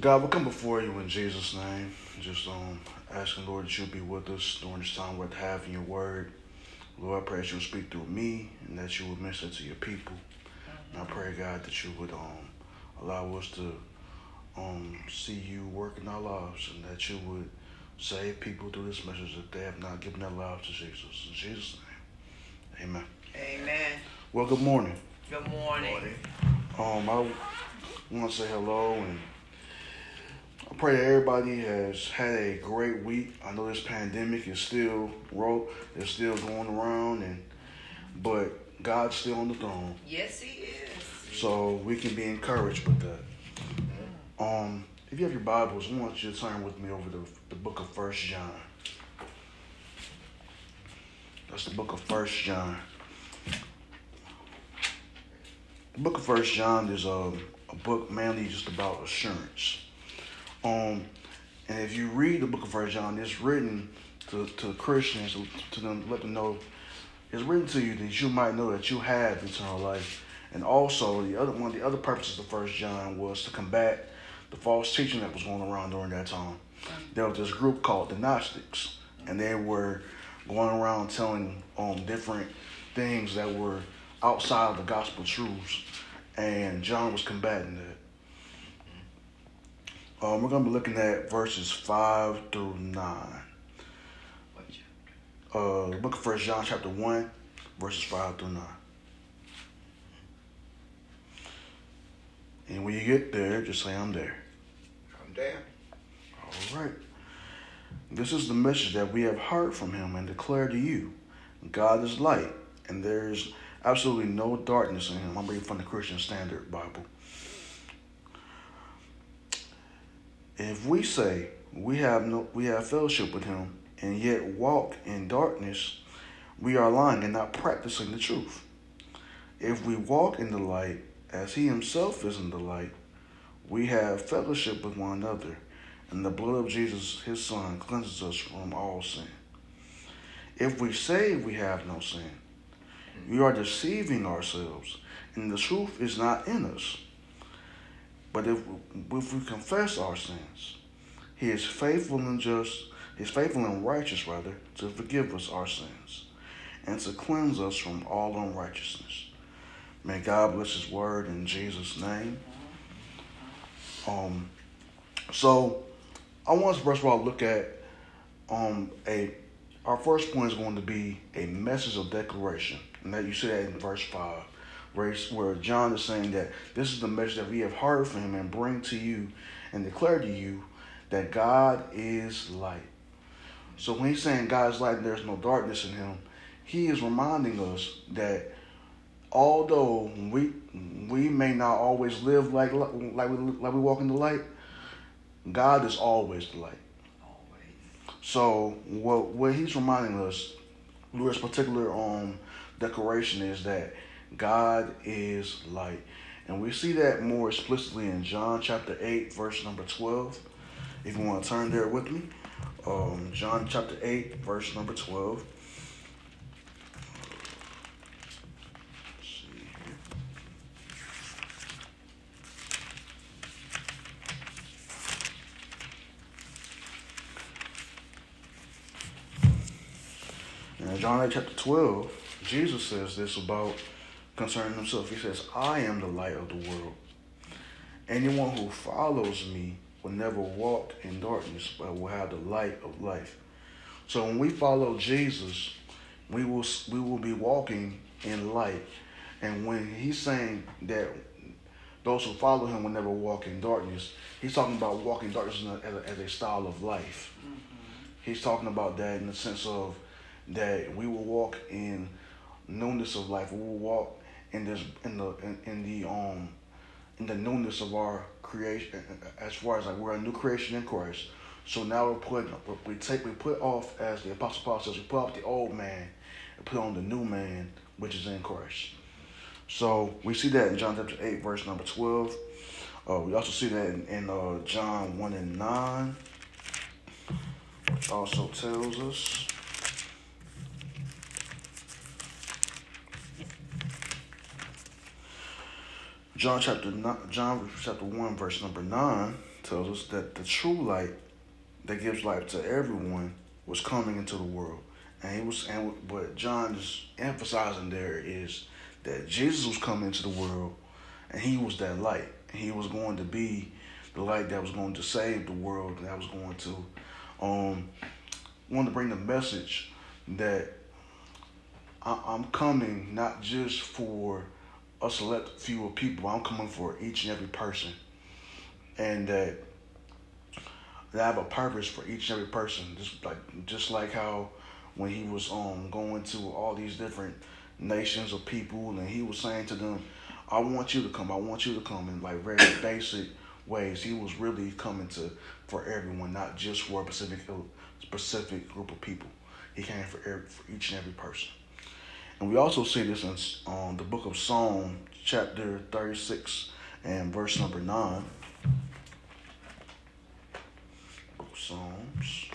God, we come before you in Jesus' name. Just um, asking, Lord, that you be with us during this time worth having your word. Lord, I pray that you would speak through me and that you would minister to your people. And I pray, God, that you would um, allow us to um, see you work in our lives and that you would save people through this message if they have not given their lives to Jesus. In Jesus' name, amen. Amen. Well, good morning. Good morning. Um, I want to say hello and I pray that everybody has had a great week. I know this pandemic is still ro- it's still going around, and but God's still on the throne, Yes, He is. so we can be encouraged with that. Um, if you have your Bibles, I want you to turn with me over to the book of First John. That's the book of First John. The book of First John is a, a book mainly just about assurance. Um, and if you read the book of First John, it's written to, to Christians to, to them, let them know it's written to you that you might know that you have eternal life. And also, the other one of the other purposes of First John was to combat the false teaching that was going around during that time. There was this group called the Gnostics, and they were going around telling um different things that were outside of the gospel truths, and John was combating that. Um, we're gonna be looking at verses five through nine. Uh, the book of First John, chapter one, verses five through nine. And when you get there, just say I'm there. I'm there. All right. This is the message that we have heard from him and declare to you. God is light, and there is absolutely no darkness in him. I'm reading from the Christian Standard Bible. If we say we have no we have fellowship with him and yet walk in darkness, we are lying and not practicing the truth. If we walk in the light as he himself is in the light, we have fellowship with one another, and the blood of Jesus, his son, cleanses us from all sin. If we say we have no sin, we are deceiving ourselves, and the truth is not in us. But if, if we confess our sins, he is faithful and just, he is faithful and righteous, rather, to forgive us our sins and to cleanse us from all unrighteousness. May God bless his word in Jesus' name. Um, so I want to first of all look at um a our first point is going to be a message of declaration, and that you see that in verse five, where where John is saying that this is the message that we have heard from him and bring to you and declare to you that God is light. So when he's saying God is light and there's no darkness in him, he is reminding us that although we we may not always live like like we like we walk in the light, God is always the light. Always. So what what he's reminding us, Lewis' particular um declaration is that God is light. And we see that more explicitly in John chapter 8, verse number 12. If you want to turn there with me. Um, John chapter 8, verse number 12. Let's see here. In John 8, chapter 12, Jesus says this about concerning himself. He says, I am the light of the world. Anyone who follows me will never walk in darkness, but will have the light of life. So when we follow Jesus, we will we will be walking in light. And when he's saying that those who follow him will never walk in darkness, he's talking about walking darkness as a, as a style of life. Mm-hmm. He's talking about that in the sense of that we will walk in newness of life. We will walk in this in the in, in the um in the newness of our creation as far as like we're a new creation in Christ. So now we're putting we take we put off as the apostle Paul says we put off the old man and put on the new man which is in Christ. So we see that in John chapter eight verse number twelve. Uh, we also see that in, in uh, John one and nine, which also tells us. John chapter nine, John chapter one verse number nine tells us that the true light that gives life to everyone was coming into the world. And he was and what John is emphasizing there is that Jesus was coming into the world and he was that light. He was going to be the light that was going to save the world, that was going to um want to bring the message that I, I'm coming not just for a select few of people, I'm coming for each and every person. And that that I have a purpose for each and every person. Just like just like how when he was um going to all these different nations of people and he was saying to them, I want you to come, I want you to come in like very basic ways. He was really coming to for everyone, not just for a specific specific group of people. He came for every, for each and every person. And we also see this in um, the book of Psalm, chapter 36 and verse number 9. Book Psalms.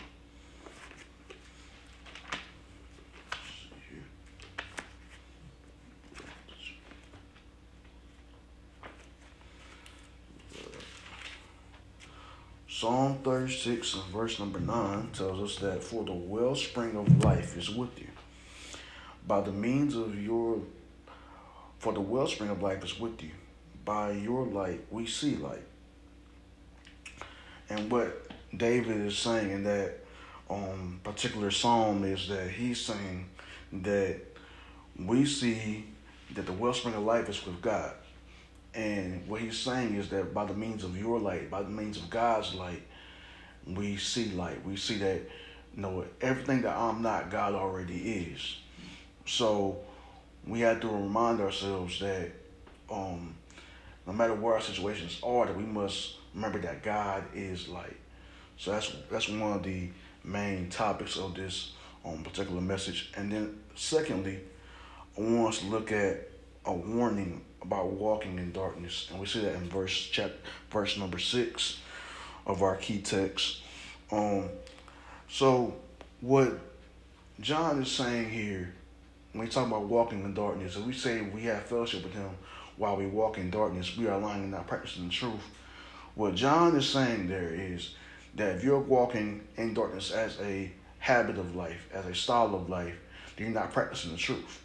Psalm 36 and verse number 9 tells us that for the wellspring of life is with you. By the means of your, for the wellspring of life is with you. By your light we see light. And what David is saying in that um, particular psalm is that he's saying that we see that the wellspring of life is with God. And what he's saying is that by the means of your light, by the means of God's light, we see light. We see that, you know, everything that I'm not, God already is. So we have to remind ourselves that um, no matter where our situations are, that we must remember that God is light. So that's that's one of the main topics of this um, particular message. And then secondly, I want us to look at a warning about walking in darkness, and we see that in verse chapter verse number six of our key text. Um, so what John is saying here, when we talk about walking in darkness, if we say we have fellowship with Him while we walk in darkness, we are lying and not practicing the truth. What John is saying there is that if you're walking in darkness as a habit of life, as a style of life, then you're not practicing the truth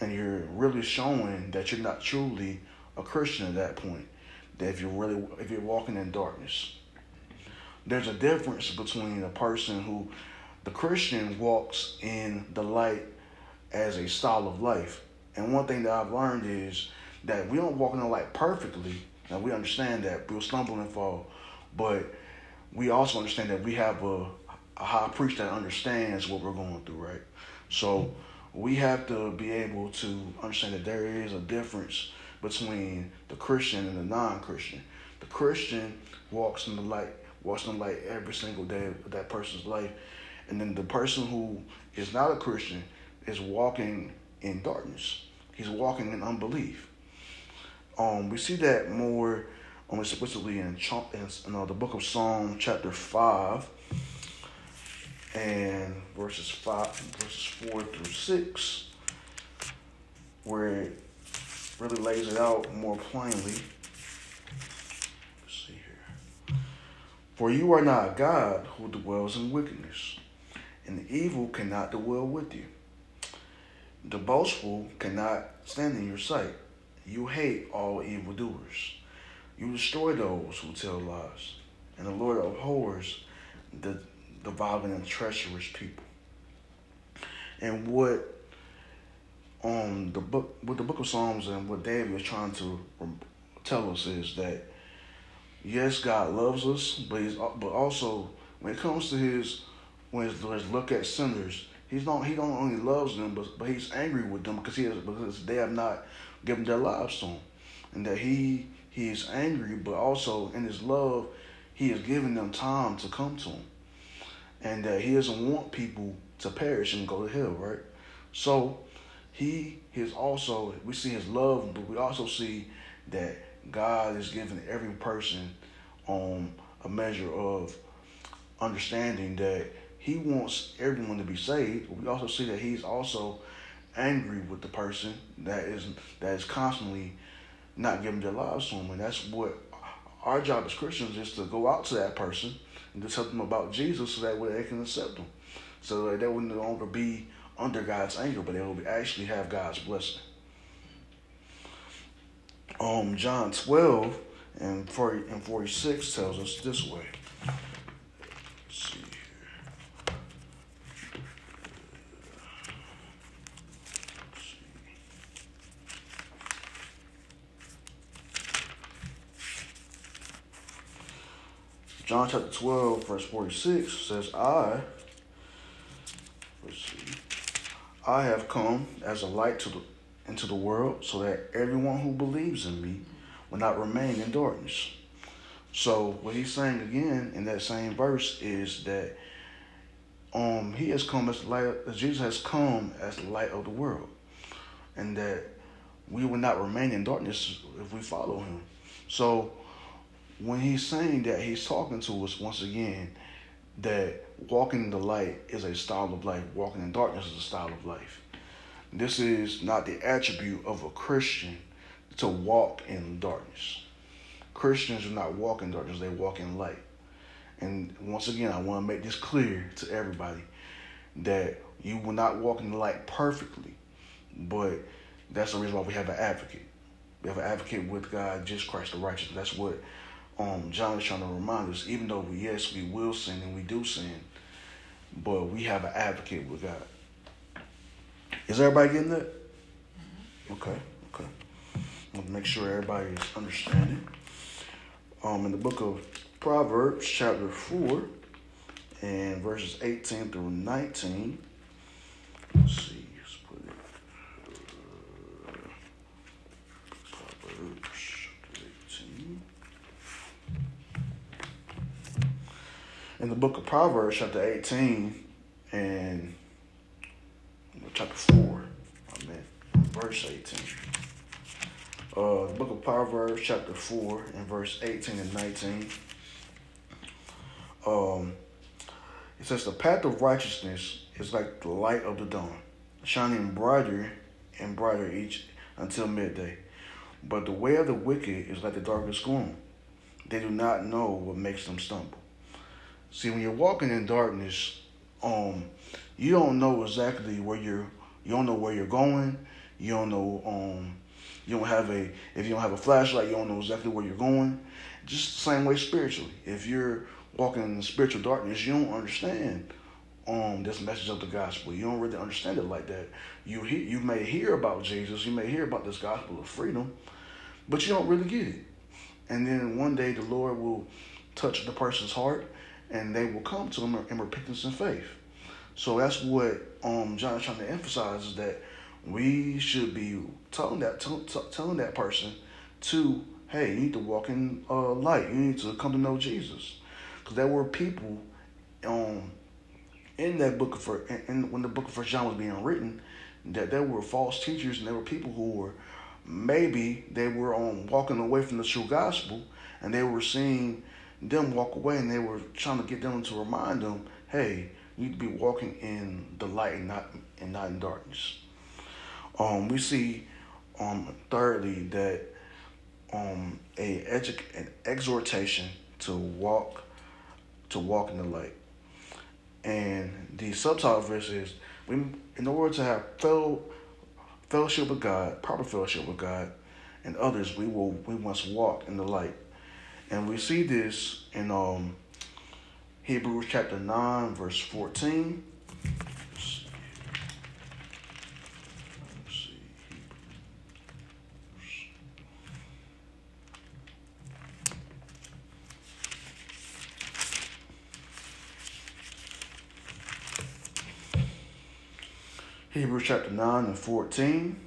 and you're really showing that you're not truly a Christian at that point. That if you're really if you're walking in darkness, there's a difference between a person who the Christian walks in the light as a style of life. And one thing that I've learned is that we don't walk in the light perfectly. Now we understand that we'll stumble and fall, but we also understand that we have a, a high priest that understands what we're going through, right? So we have to be able to understand that there is a difference between the Christian and the non-Christian. The Christian walks in the light, walks in the light every single day of that person's life, and then the person who is not a Christian is walking in darkness. He's walking in unbelief. Um, we see that more, um, explicitly in, in, uh, the book of Psalm, chapter five and verses five, verses four through six, where it really lays it out more plainly. Let's see here. For you are not God who dwells in wickedness, and the evil cannot dwell with you. The boastful cannot stand in your sight. You hate all evildoers. You destroy those who tell lies, and the Lord abhors the violent and treacherous people. And what um the book what the book of Psalms and what David is trying to tell us is that yes, God loves us, but he's but also when it comes to his when his look at sinners, he's not he don't only loves them, but but he's angry with them because he has, because they have not given their lives to him, and that he he is angry, but also in his love, he is giving them time to come to him and that he doesn't want people to perish and go to hell, right? So he is also we see his love, but we also see that God is giving every person um a measure of understanding that he wants everyone to be saved. We also see that he's also angry with the person that is that is constantly not giving their lives to him, and that's what our job as Christians is to go out to that person and to tell them about Jesus so that way they can accept them. So that they will no longer be under God's anger, but they will actually have God's blessing. Um, John 12 and 40 and 46 tells us this way. Let's see John chapter 12, verse 46 says, I, see, I have come as a light to the, into the world so that everyone who believes in me will not remain in darkness. So what he's saying again in that same verse is that um he has come as light Jesus has come as the light of the world. And that we will not remain in darkness if we follow him. So when he's saying that he's talking to us once again that walking in the light is a style of life, walking in darkness is a style of life. This is not the attribute of a Christian to walk in darkness. Christians do not walk in darkness, they walk in light. And once again, I want to make this clear to everybody that you will not walk in the light perfectly, but that's the reason why we have an advocate. We have an advocate with God, Jesus Christ the righteous. That's what um, John is trying to remind us. Even though, we, yes, we will sin and we do sin, but we have an advocate with God. Is everybody getting that? Okay, okay. I'll make sure everybody is understanding. Um, in the book of Proverbs, chapter 4, and verses 18 through 19. Let's see. Let's put it. Uh, Proverbs, chapter 18. In the book of Proverbs, chapter 18, and chapter 4, I verse 18. Uh, the book of Proverbs, chapter 4, and verse 18 and 19. Um, it says, The path of righteousness is like the light of the dawn, shining brighter and brighter each until midday. But the way of the wicked is like the darkest gloom. They do not know what makes them stumble. See, when you're walking in darkness, um, you don't know exactly where you're. You don't know where you're going. You don't know. Um, you don't have a. If you don't have a flashlight, you don't know exactly where you're going. Just the same way spiritually. If you're walking in spiritual darkness, you don't understand um this message of the gospel. You don't really understand it like that. You he, you may hear about Jesus. You may hear about this gospel of freedom, but you don't really get it. And then one day the Lord will touch the person's heart and they will come to him in repentance and faith. So that's what um, John is trying to emphasize is that we should be telling that t- t- telling that person to hey you need to walk in uh, light you need to come to know Jesus because there were people um in that book of and when the book of First John was being written that there were false teachers and there were people who were maybe they were um walking away from the true gospel and they were seeing them walk away and they were trying to get them to remind them, hey, you need to be walking in the light and not and not in darkness. Um, we see um thirdly that um a edu- an exhortation to walk to walk in the light. And the subtitle verse is we in order to have fellow fellowship with God, proper fellowship with God and others, we will we must walk in the light. And we see this in um, Hebrews chapter 9, verse 14. Hebrews chapter 9 and 14.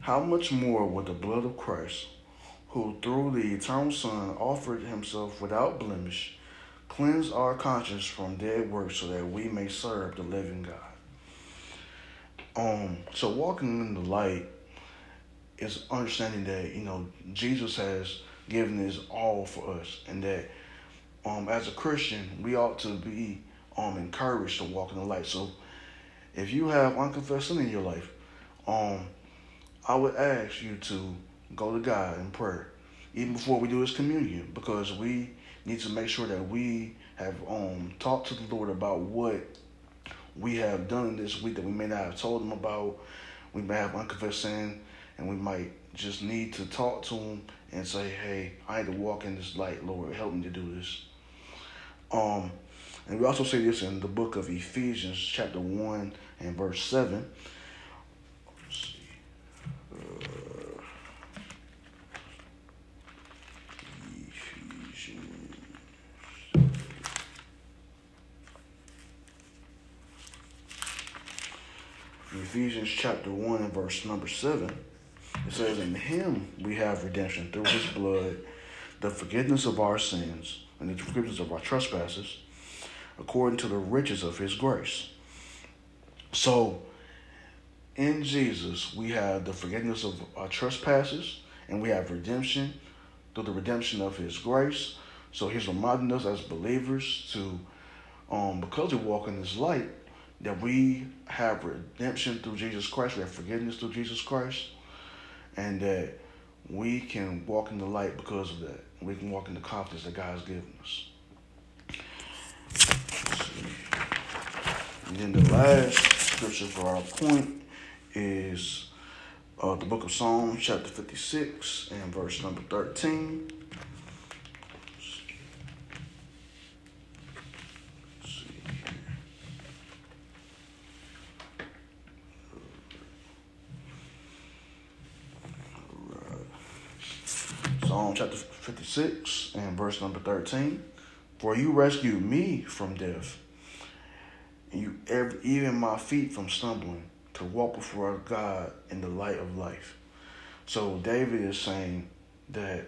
How much more will the blood of Christ, who through the eternal Son offered himself without blemish, cleanse our conscience from dead works so that we may serve the living God. Um, so walking in the light is understanding that, you know, Jesus has given his all for us and that um as a Christian we ought to be um encouraged to walk in the light. So if you have unconfessed sin in your life, um I would ask you to go to God in prayer even before we do this communion, because we need to make sure that we have um talked to the Lord about what we have done this week that we may not have told him about. We may have unconfessed sin, and we might just need to talk to him and say, "Hey, I need to walk in this light, Lord. Help me to do this." Um, and we also say this in the book of Ephesians, chapter one and verse seven. Let's see. Uh, Ephesians. In Ephesians chapter 1 and verse number 7, it says, In him we have redemption through his blood, the forgiveness of our sins, and the forgiveness of our trespasses, according to the riches of his grace. So, in Jesus, we have the forgiveness of our trespasses, and we have redemption through the redemption of his grace. So he's reminding us as believers to, um, because we walk in this light, that we have redemption through Jesus Christ, we have forgiveness through Jesus Christ, and that we can walk in the light because of that. We can walk in the confidence that God has given us. And then the last scripture for our point is uh, the book of Psalms, chapter 56, and verse number 13. Let's see here. Alright. Psalm chapter 56 and verse number 13. For you rescued me from death, and you ev- even my feet from stumbling, to walk before God in the light of life. So David is saying that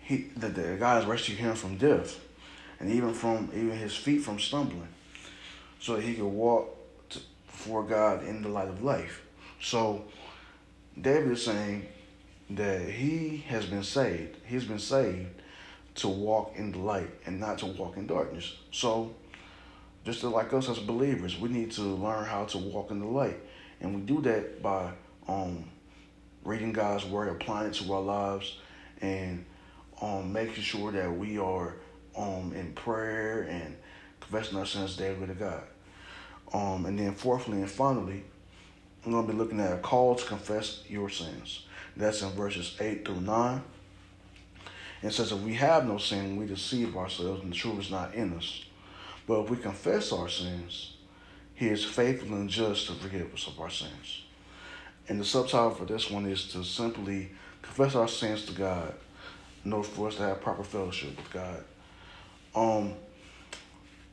he that the God has rescued him from death, and even from even his feet from stumbling, so that he could walk to, before God in the light of life. So David is saying that he has been saved. He's been saved to walk in the light and not to walk in darkness. So, just like us as believers, we need to learn how to walk in the light, and we do that by um, reading God's word, applying it to our lives, and um, making sure that we are um, in prayer and confessing our sins daily to God. Um, and then, fourthly and finally, I'm going to be looking at a call to confess your sins. That's in verses 8 through 9. It says, If we have no sin, we deceive ourselves, and the truth is not in us. But if we confess our sins, He is faithful and just to forgive us of our sins. And the subtitle for this one is to simply confess our sins to God, in order for us to have proper fellowship with God. Um,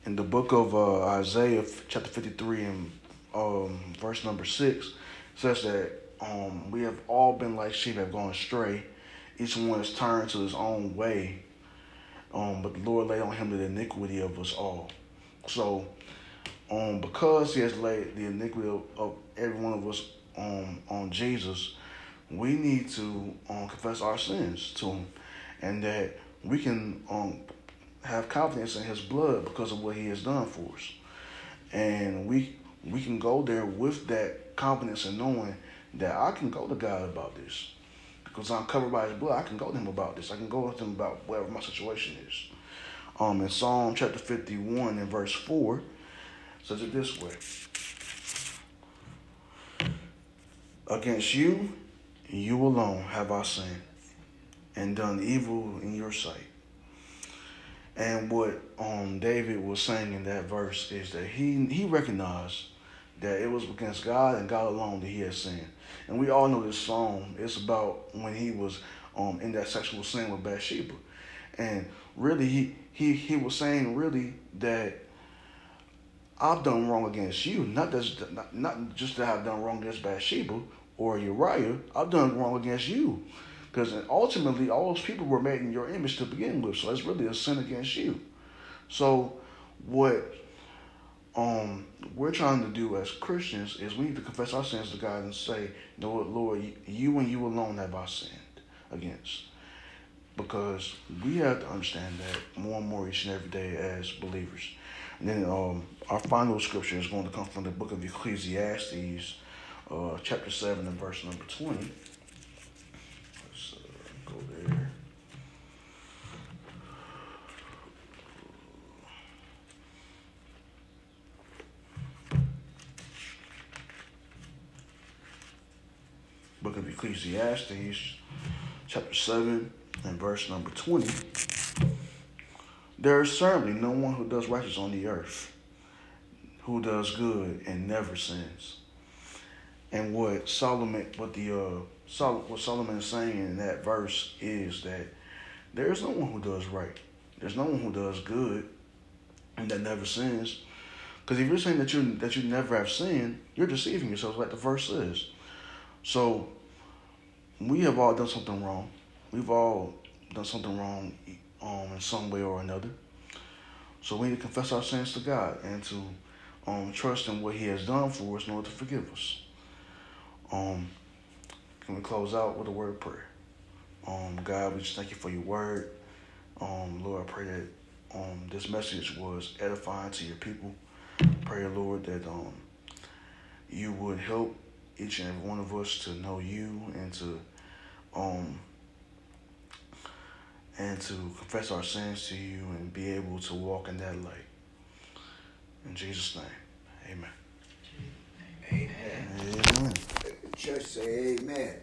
in the book of uh, Isaiah, chapter 53, and um, verse number 6, says that um, we have all been like sheep have gone astray. Each one has turned to his own way. Um, but the Lord laid on him the iniquity of us all. So, um, because he has laid the iniquity of, of every one of us um, on Jesus, we need to um, confess our sins to him. And that we can um, have confidence in his blood because of what he has done for us. And we we can go there with that confidence and knowing that I can go to God about this because I'm covered by His blood. I can go to Him about this. I can go to Him about whatever my situation is. Um, in Psalm chapter 51 and verse 4 says it this way Against you, you alone have I sinned and done evil in your sight. And what um, David was saying in that verse is that he he recognized that it was against God and God alone that he had sinned. And we all know this song. It's about when he was um, in that sexual sin with Bathsheba. And really, he, he, he was saying really that I've done wrong against you. Not, just, not, not just that I've done wrong against Bathsheba or Uriah. I've done wrong against you. Because ultimately, all those people were made in your image to begin with. So it's really a sin against you. So what um, we're trying to do as Christians is we need to confess our sins to God and say, Lord, Lord, you and you alone have I sinned against. Because we have to understand that more and more each and every day as believers. And then um, our final scripture is going to come from the book of Ecclesiastes, uh, chapter 7 and verse number 20. Let's uh, Ecclesiastes chapter 7 and verse number 20. There is certainly no one who does righteous on the earth, who does good and never sins. And what Solomon, what the uh, Sol- what Solomon is saying in that verse is that there is no one who does right. There's no one who does good and that never sins. Because if you're saying that you that you never have sinned, you're deceiving yourself, like the verse says. So we have all done something wrong. We've all done something wrong um, in some way or another. So we need to confess our sins to God and to um, trust in what He has done for us in order to forgive us. Um, can we close out with a word of prayer? Um, God, we just thank you for your word. Um, Lord, I pray that um, this message was edifying to your people. Pray, Lord, that um, you would help each and every one of us to know you and to um and to confess our sins to you and be able to walk in that light. In Jesus' name, amen. Amen. Amen. Church say amen.